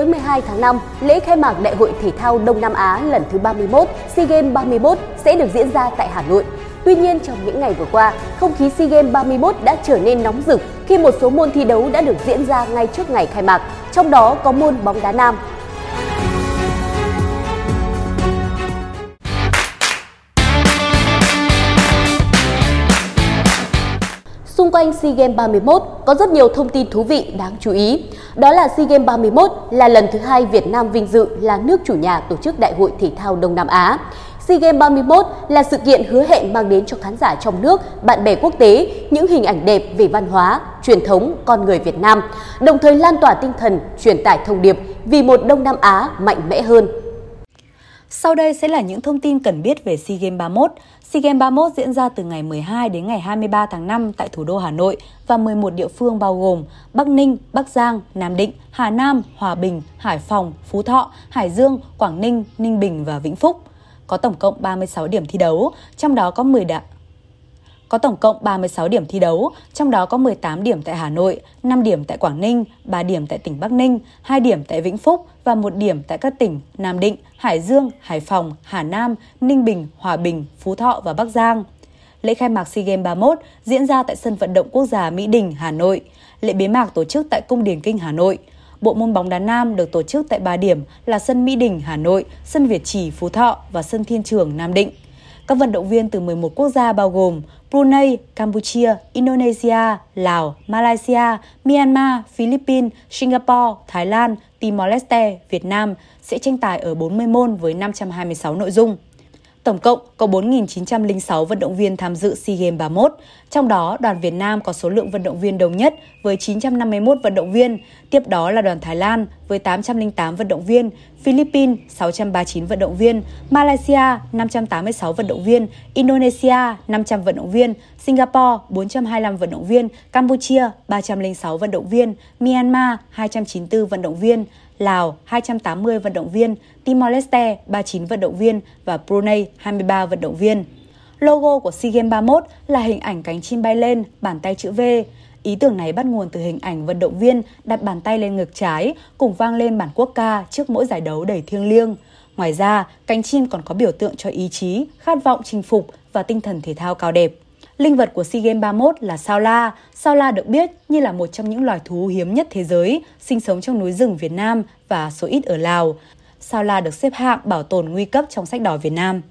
tối 12 tháng 5, lễ khai mạc Đại hội Thể thao Đông Nam Á lần thứ 31 SEA Games 31 sẽ được diễn ra tại Hà Nội. Tuy nhiên, trong những ngày vừa qua, không khí SEA Games 31 đã trở nên nóng rực khi một số môn thi đấu đã được diễn ra ngay trước ngày khai mạc, trong đó có môn bóng đá nam. Xung quanh SEA Games 31 có rất nhiều thông tin thú vị đáng chú ý. Đó là SEA Games 31 là lần thứ hai Việt Nam vinh dự là nước chủ nhà tổ chức Đại hội Thể thao Đông Nam Á. SEA Games 31 là sự kiện hứa hẹn mang đến cho khán giả trong nước, bạn bè quốc tế những hình ảnh đẹp về văn hóa, truyền thống, con người Việt Nam, đồng thời lan tỏa tinh thần, truyền tải thông điệp vì một Đông Nam Á mạnh mẽ hơn. Sau đây sẽ là những thông tin cần biết về SEA Games 31. SEA Games 31 diễn ra từ ngày 12 đến ngày 23 tháng 5 tại thủ đô Hà Nội và 11 địa phương bao gồm Bắc Ninh, Bắc Giang, Nam Định, Hà Nam, Hòa Bình, Hải Phòng, Phú Thọ, Hải Dương, Quảng Ninh, Ninh Bình và Vĩnh Phúc. Có tổng cộng 36 điểm thi đấu, trong đó có 10 đạ có tổng cộng 36 điểm thi đấu, trong đó có 18 điểm tại Hà Nội, 5 điểm tại Quảng Ninh, 3 điểm tại tỉnh Bắc Ninh, 2 điểm tại Vĩnh Phúc và 1 điểm tại các tỉnh Nam Định, Hải Dương, Hải Phòng, Hà Nam, Ninh Bình, Hòa Bình, Phú Thọ và Bắc Giang. Lễ khai mạc SEA Games 31 diễn ra tại sân vận động quốc gia Mỹ Đình, Hà Nội. Lễ bế mạc tổ chức tại Cung Điển Kinh, Hà Nội. Bộ môn bóng đá nam được tổ chức tại 3 điểm là sân Mỹ Đình, Hà Nội, sân Việt Trì, Phú Thọ và sân Thiên Trường, Nam Định. Các vận động viên từ 11 quốc gia bao gồm Brunei, Campuchia, Indonesia, Lào, Malaysia, Myanmar, Philippines, Singapore, Thái Lan, Timor-Leste, Việt Nam sẽ tranh tài ở 40 môn với 526 nội dung. Tổng cộng có 4.906 vận động viên tham dự SEA Games 31, trong đó đoàn Việt Nam có số lượng vận động viên đông nhất với 951 vận động viên, tiếp đó là đoàn Thái Lan với 808 vận động viên, Philippines 639 vận động viên, Malaysia 586 vận động viên, Indonesia 500 vận động viên, Singapore 425 vận động viên, Campuchia 306 vận động viên, Myanmar 294 vận động viên, Lào 280 vận động viên, Timor-Leste 39 vận động viên và Brunei 23 vận động viên. Logo của SEA Games 31 là hình ảnh cánh chim bay lên, bàn tay chữ V. Ý tưởng này bắt nguồn từ hình ảnh vận động viên đặt bàn tay lên ngực trái cùng vang lên bản quốc ca trước mỗi giải đấu đầy thiêng liêng. Ngoài ra, cánh chim còn có biểu tượng cho ý chí, khát vọng chinh phục và tinh thần thể thao cao đẹp. Linh vật của SEA Games 31 là sao la. Sao la được biết như là một trong những loài thú hiếm nhất thế giới, sinh sống trong núi rừng Việt Nam và số ít ở Lào. Sao la được xếp hạng bảo tồn nguy cấp trong sách đỏ Việt Nam.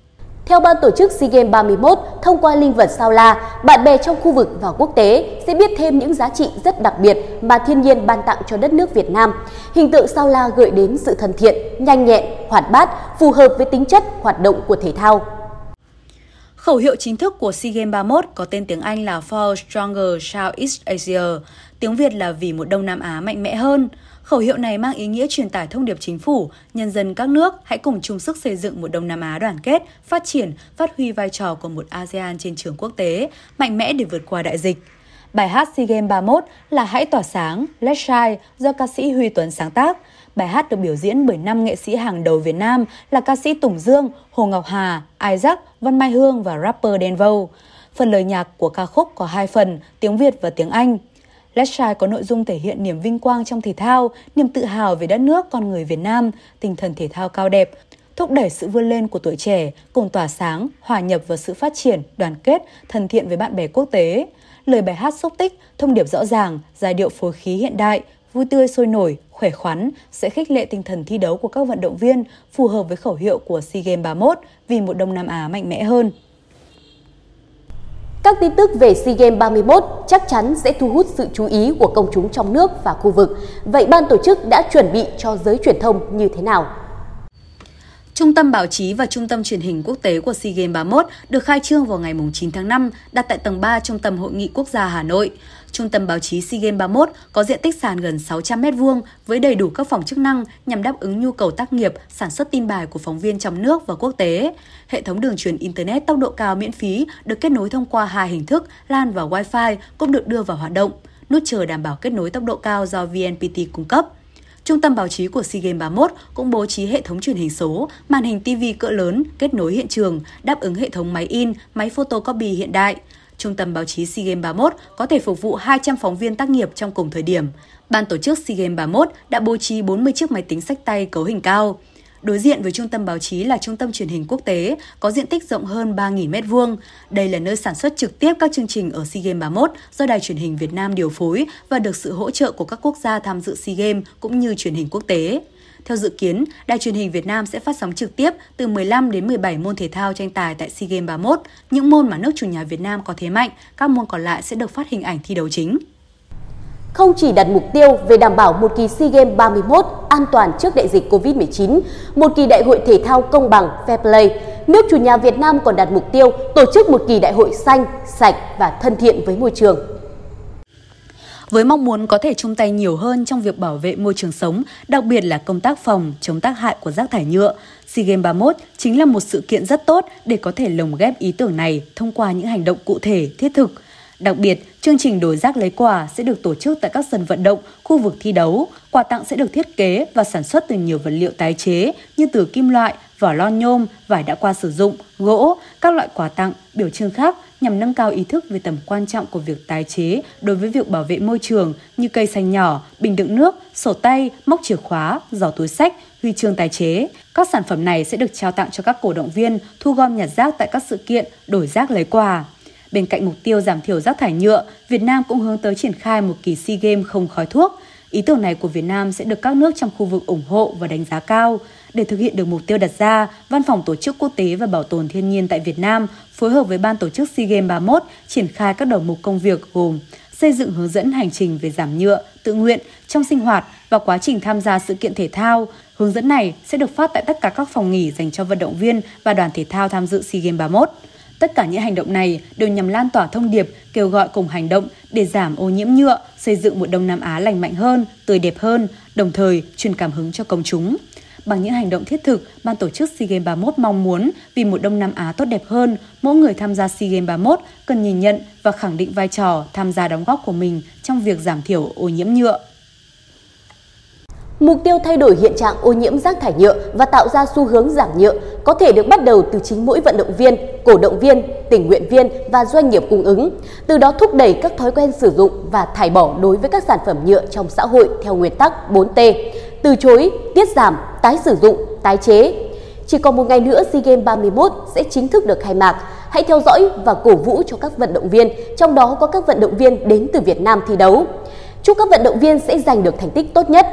Theo ban tổ chức SEA Games 31, thông qua linh vật sao la, bạn bè trong khu vực và quốc tế sẽ biết thêm những giá trị rất đặc biệt mà thiên nhiên ban tặng cho đất nước Việt Nam. Hình tượng sao la gợi đến sự thân thiện, nhanh nhẹn, hoạt bát, phù hợp với tính chất hoạt động của thể thao. Khẩu hiệu chính thức của SEA Games 31 có tên tiếng Anh là For Stronger Southeast Asia, tiếng Việt là vì một Đông Nam Á mạnh mẽ hơn. Khẩu hiệu này mang ý nghĩa truyền tải thông điệp chính phủ, nhân dân các nước hãy cùng chung sức xây dựng một Đông Nam Á đoàn kết, phát triển, phát huy vai trò của một ASEAN trên trường quốc tế, mạnh mẽ để vượt qua đại dịch. Bài hát SEA Games 31 là Hãy tỏa sáng, Let's Shine do ca sĩ Huy Tuấn sáng tác. Bài hát được biểu diễn bởi năm nghệ sĩ hàng đầu Việt Nam là ca sĩ Tùng Dương, Hồ Ngọc Hà, Isaac, Văn Mai Hương và rapper Đen Vâu. Phần lời nhạc của ca khúc có hai phần, tiếng Việt và tiếng Anh. Let's try có nội dung thể hiện niềm vinh quang trong thể thao, niềm tự hào về đất nước con người Việt Nam, tinh thần thể thao cao đẹp, thúc đẩy sự vươn lên của tuổi trẻ, cùng tỏa sáng, hòa nhập vào sự phát triển, đoàn kết, thân thiện với bạn bè quốc tế. Lời bài hát xúc tích, thông điệp rõ ràng, giai điệu phối khí hiện đại, vui tươi sôi nổi, khỏe khoắn sẽ khích lệ tinh thần thi đấu của các vận động viên phù hợp với khẩu hiệu của SEA Games 31 vì một Đông Nam Á mạnh mẽ hơn. Các tin tức về SEA Games 31 chắc chắn sẽ thu hút sự chú ý của công chúng trong nước và khu vực. Vậy ban tổ chức đã chuẩn bị cho giới truyền thông như thế nào? Trung tâm Báo chí và Trung tâm Truyền hình Quốc tế của SEA Games 31 được khai trương vào ngày 9 tháng 5, đặt tại tầng 3 Trung tâm Hội nghị Quốc gia Hà Nội. Trung tâm báo chí SEA Games 31 có diện tích sàn gần 600 m2 với đầy đủ các phòng chức năng nhằm đáp ứng nhu cầu tác nghiệp, sản xuất tin bài của phóng viên trong nước và quốc tế. Hệ thống đường truyền Internet tốc độ cao miễn phí được kết nối thông qua hai hình thức LAN và Wi-Fi cũng được đưa vào hoạt động. Nút chờ đảm bảo kết nối tốc độ cao do VNPT cung cấp. Trung tâm báo chí của SEA Games 31 cũng bố trí hệ thống truyền hình số, màn hình TV cỡ lớn kết nối hiện trường, đáp ứng hệ thống máy in, máy photocopy hiện đại. Trung tâm báo chí SEA Games 31 có thể phục vụ 200 phóng viên tác nghiệp trong cùng thời điểm. Ban tổ chức SEA Games 31 đã bố trí 40 chiếc máy tính sách tay cấu hình cao. Đối diện với trung tâm báo chí là trung tâm truyền hình quốc tế, có diện tích rộng hơn 3.000 m2. Đây là nơi sản xuất trực tiếp các chương trình ở SEA Games 31 do Đài truyền hình Việt Nam điều phối và được sự hỗ trợ của các quốc gia tham dự SEA Games cũng như truyền hình quốc tế. Theo dự kiến, Đài truyền hình Việt Nam sẽ phát sóng trực tiếp từ 15 đến 17 môn thể thao tranh tài tại SEA Games 31. Những môn mà nước chủ nhà Việt Nam có thế mạnh, các môn còn lại sẽ được phát hình ảnh thi đấu chính. Không chỉ đặt mục tiêu về đảm bảo một kỳ SEA Games 31 an toàn trước đại dịch Covid-19, một kỳ đại hội thể thao công bằng fair play, nước chủ nhà Việt Nam còn đặt mục tiêu tổ chức một kỳ đại hội xanh, sạch và thân thiện với môi trường với mong muốn có thể chung tay nhiều hơn trong việc bảo vệ môi trường sống, đặc biệt là công tác phòng chống tác hại của rác thải nhựa. SEA Games 31 chính là một sự kiện rất tốt để có thể lồng ghép ý tưởng này thông qua những hành động cụ thể, thiết thực. Đặc biệt, chương trình đổi rác lấy quà sẽ được tổ chức tại các sân vận động, khu vực thi đấu. Quà tặng sẽ được thiết kế và sản xuất từ nhiều vật liệu tái chế như từ kim loại, vỏ lon nhôm, vải đã qua sử dụng, gỗ, các loại quà tặng, biểu trưng khác nhằm nâng cao ý thức về tầm quan trọng của việc tái chế đối với việc bảo vệ môi trường như cây xanh nhỏ, bình đựng nước, sổ tay, móc chìa khóa, giỏ túi sách, huy chương tái chế. Các sản phẩm này sẽ được trao tặng cho các cổ động viên thu gom nhặt rác tại các sự kiện đổi rác lấy quà. Bên cạnh mục tiêu giảm thiểu rác thải nhựa, Việt Nam cũng hướng tới triển khai một kỳ SEA Games không khói thuốc. Ý tưởng này của Việt Nam sẽ được các nước trong khu vực ủng hộ và đánh giá cao. Để thực hiện được mục tiêu đặt ra, Văn phòng Tổ chức Quốc tế và Bảo tồn Thiên nhiên tại Việt Nam phối hợp với Ban tổ chức SEA Games 31 triển khai các đầu mục công việc gồm xây dựng hướng dẫn hành trình về giảm nhựa, tự nguyện trong sinh hoạt và quá trình tham gia sự kiện thể thao. Hướng dẫn này sẽ được phát tại tất cả các phòng nghỉ dành cho vận động viên và đoàn thể thao tham dự SEA Games 31. Tất cả những hành động này đều nhằm lan tỏa thông điệp kêu gọi cùng hành động để giảm ô nhiễm nhựa, xây dựng một Đông Nam Á lành mạnh hơn, tươi đẹp hơn, đồng thời truyền cảm hứng cho công chúng. Bằng những hành động thiết thực, ban tổ chức SEA Games 31 mong muốn vì một Đông Nam Á tốt đẹp hơn, mỗi người tham gia SEA Games 31 cần nhìn nhận và khẳng định vai trò tham gia đóng góp của mình trong việc giảm thiểu ô nhiễm nhựa. Mục tiêu thay đổi hiện trạng ô nhiễm rác thải nhựa và tạo ra xu hướng giảm nhựa có thể được bắt đầu từ chính mỗi vận động viên, cổ động viên, tình nguyện viên và doanh nghiệp cung ứng, từ đó thúc đẩy các thói quen sử dụng và thải bỏ đối với các sản phẩm nhựa trong xã hội theo nguyên tắc 4T, từ chối, tiết giảm, tái sử dụng, tái chế. Chỉ còn một ngày nữa SEA Games 31 sẽ chính thức được khai mạc. Hãy theo dõi và cổ vũ cho các vận động viên, trong đó có các vận động viên đến từ Việt Nam thi đấu. Chúc các vận động viên sẽ giành được thành tích tốt nhất.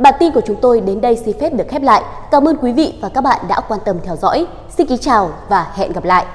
Bản tin của chúng tôi đến đây xin phép được khép lại. Cảm ơn quý vị và các bạn đã quan tâm theo dõi. Xin kính chào và hẹn gặp lại.